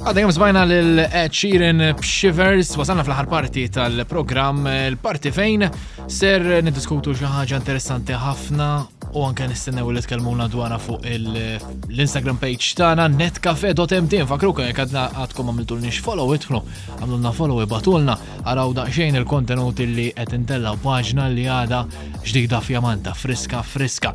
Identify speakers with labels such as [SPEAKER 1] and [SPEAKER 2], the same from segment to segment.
[SPEAKER 1] Għadda
[SPEAKER 2] jem zbajna l-Ed Sheeran b'Shivers, wasalna fl-ħar parti tal-program, l-parti fejn ser niddiskutu xi ħaġa interessanti ħafna u anke nistennew li tkellmuna dwarha fuq l-Instagram page tagħna netcafe.md fakru kien għadna għadkom għamiltulniex follow idħlu għamlulna follow ibatulna għaraw daqsxejn il-kontenut li qed intella paġna li għada ġdida fjamanta friska friska.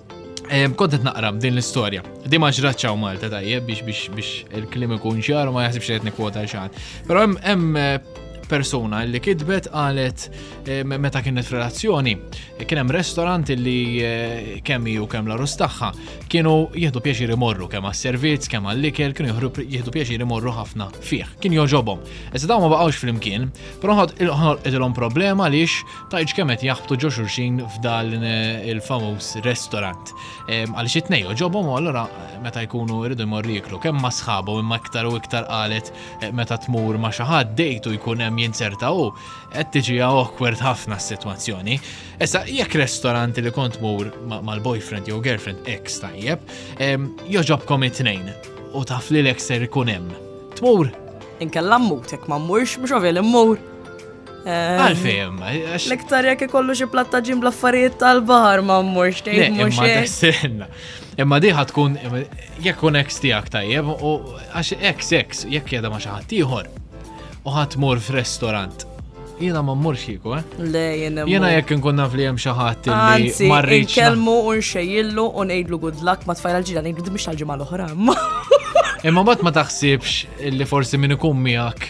[SPEAKER 2] Eh, kont qed naqra din l-istorja. Di ma ġraċċaw Malta tajjeb biex biex biex il-klim ikun ċar u ma jaħsibx li qed nikkwota xan. Però hemm eh, persuna li kitbet qalet eh, meta kienet relazzjoni kien hemm restorant li kemm u kemm l-arus tagħha kienu jieħdu pjaċir imorru kemm għas-servizz, kemm għall-ikel, kienu jieħdu pjaċir imorru ħafna fih. Kien joġobhom. Iżda dawn ma baqgħux flimkien, però ħod il problema għaliex Tgħidx kemm qed jaħbtu ġo xulxin f'dan il-famuż restorant. Għaliex it-tnej oġobhom u allura meta jkunu jridu jmorru jiklu kemm ma' sħabhom imma iktar u iktar qalet eh, meta tmur ma' xi ħadd dejtu jkun hemm jinserta u qed tiġi awkward ħafna s-sitwazzjoni. Issa jekk restorant li kont mur mal-boyfriend jew girlfriend ex tajjeb, joġobkom it-tnejn u taf li l-ex ser ikun hemm. Tmur?
[SPEAKER 3] Inkella mmutek ma mmurx mhux ovvjali mmur.
[SPEAKER 2] Għalfejn, għax.
[SPEAKER 3] L-iktar jekk ikollu xi plattaġin bl-affarijiet tal-bahar ma mmurx tgħid mhux.
[SPEAKER 2] Imma tessenna. Imma diħa tkun jekk kun ex tiegħek tajjeb u għax ex ex jekk qiegħda ma xi ħadd ieħor u ħadd mur f'restorant Jena ma mmurx jiku, eh?
[SPEAKER 3] Le, jena.
[SPEAKER 2] Jena jek nkun naf li jem xaħat
[SPEAKER 3] li marriċ. Nkelmu un xejillu un ejdlu good luck ma tfajla ġila nejdu dimx tal-ġimma l-oħra.
[SPEAKER 2] Imma bat ma taħsibx li forsi minn ikun miegħek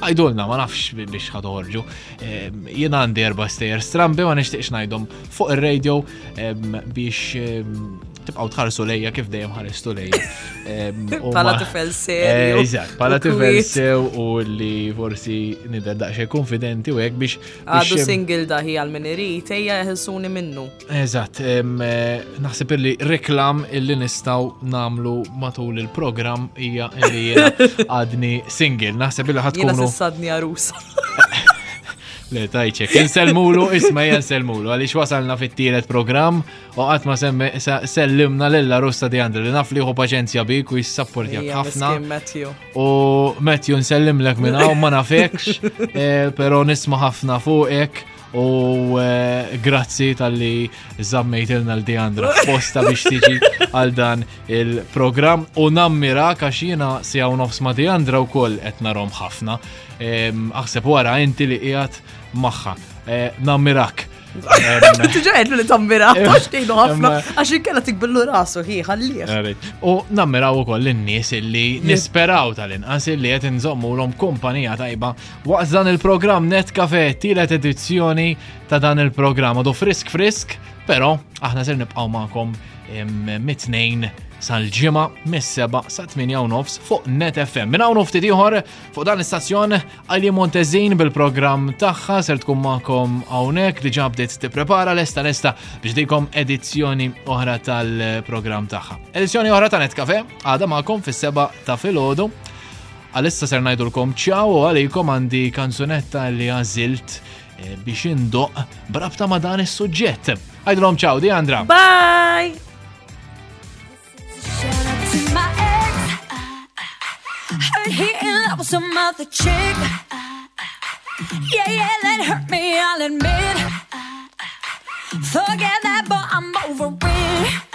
[SPEAKER 2] Għajdulna, ma nafx biex ħatoħorġu. Ehm, jien għandi erba stejer strambi ma nishtiqx najdom fuq il-radio ehm, biex ehm, tibqaw tħarsu lejja kif dejjem ħaristu lejja.
[SPEAKER 3] Pala tifel sew.
[SPEAKER 2] Eżatt, pala tifel sew u li forsi nidher daqsxejn konfidenti u hekk biex.
[SPEAKER 3] Għadu single daħi għal min irid, ejja jeħilsuni minnu.
[SPEAKER 2] Eżatt, eh, naħseb li reklam illi nistaw namlu matul il-program hija illi jena għadni single. Naħseb illi ħatkunu.
[SPEAKER 3] Jena s-sadni għarus.
[SPEAKER 2] Le tajċek, nselmulu, isma jenselmulu, għalix wasalna fit-tielet program u għat ma sellimna l-ella rusta di għandri li naf liħu paċenzja bik u jissapportjak ħafna. U Matthew nsellimlek minna u ma nafekx, eh, pero nisma ħafna fuqek U eh, grazzi tal-li zammejtilna l-Deandra posta biex tiġi għal dan il-program u nammira kax jina si għaw nofs ma Deandra u koll etnarom ħafna. Aħseb wara inti li qiegħed maħħa. Eh, nammirak.
[SPEAKER 3] Tiġaħed li tammira, għax tejdu ħafna, għax ikkella tikbillu rasu hi, ħallieħ.
[SPEAKER 2] U nammiraw u koll n-nis illi nisperaw tal-inqas illi għet nżommu l-om kompanija tajba Waqt dan il-programm Net Cafe tielet edizzjoni ta' dan il-programm għadu frisk frisk, pero aħna ser nibqaw ma'kom mit-tnejn sal-ġimgħa mis-seba sa 8 nofs fuq Net FM. Minn hawn ftit ieħor fuq dan l-istazzjon għalli Montezin bil-programm tagħha ser tkun magħkom hawnhekk diġà bdiet tipprepara lesta lesta biex dikom edizzjoni oħra tal-programm tagħha. Edizzjoni oħra ta' Net Cafe għadha magħkom fis-seba ta' filgħodu Għalissa ser ngħidulkom ċaw u għalikom għandi kanzunetta li għażilt eh, biex indoq brabta ma' dan is-suġġett. Għajdilhom ċaw, di Andra.
[SPEAKER 3] Bye!
[SPEAKER 4] Heard he in love with some other chick. Yeah, yeah, that hurt me, I'll admit. Forget that, but I'm over it.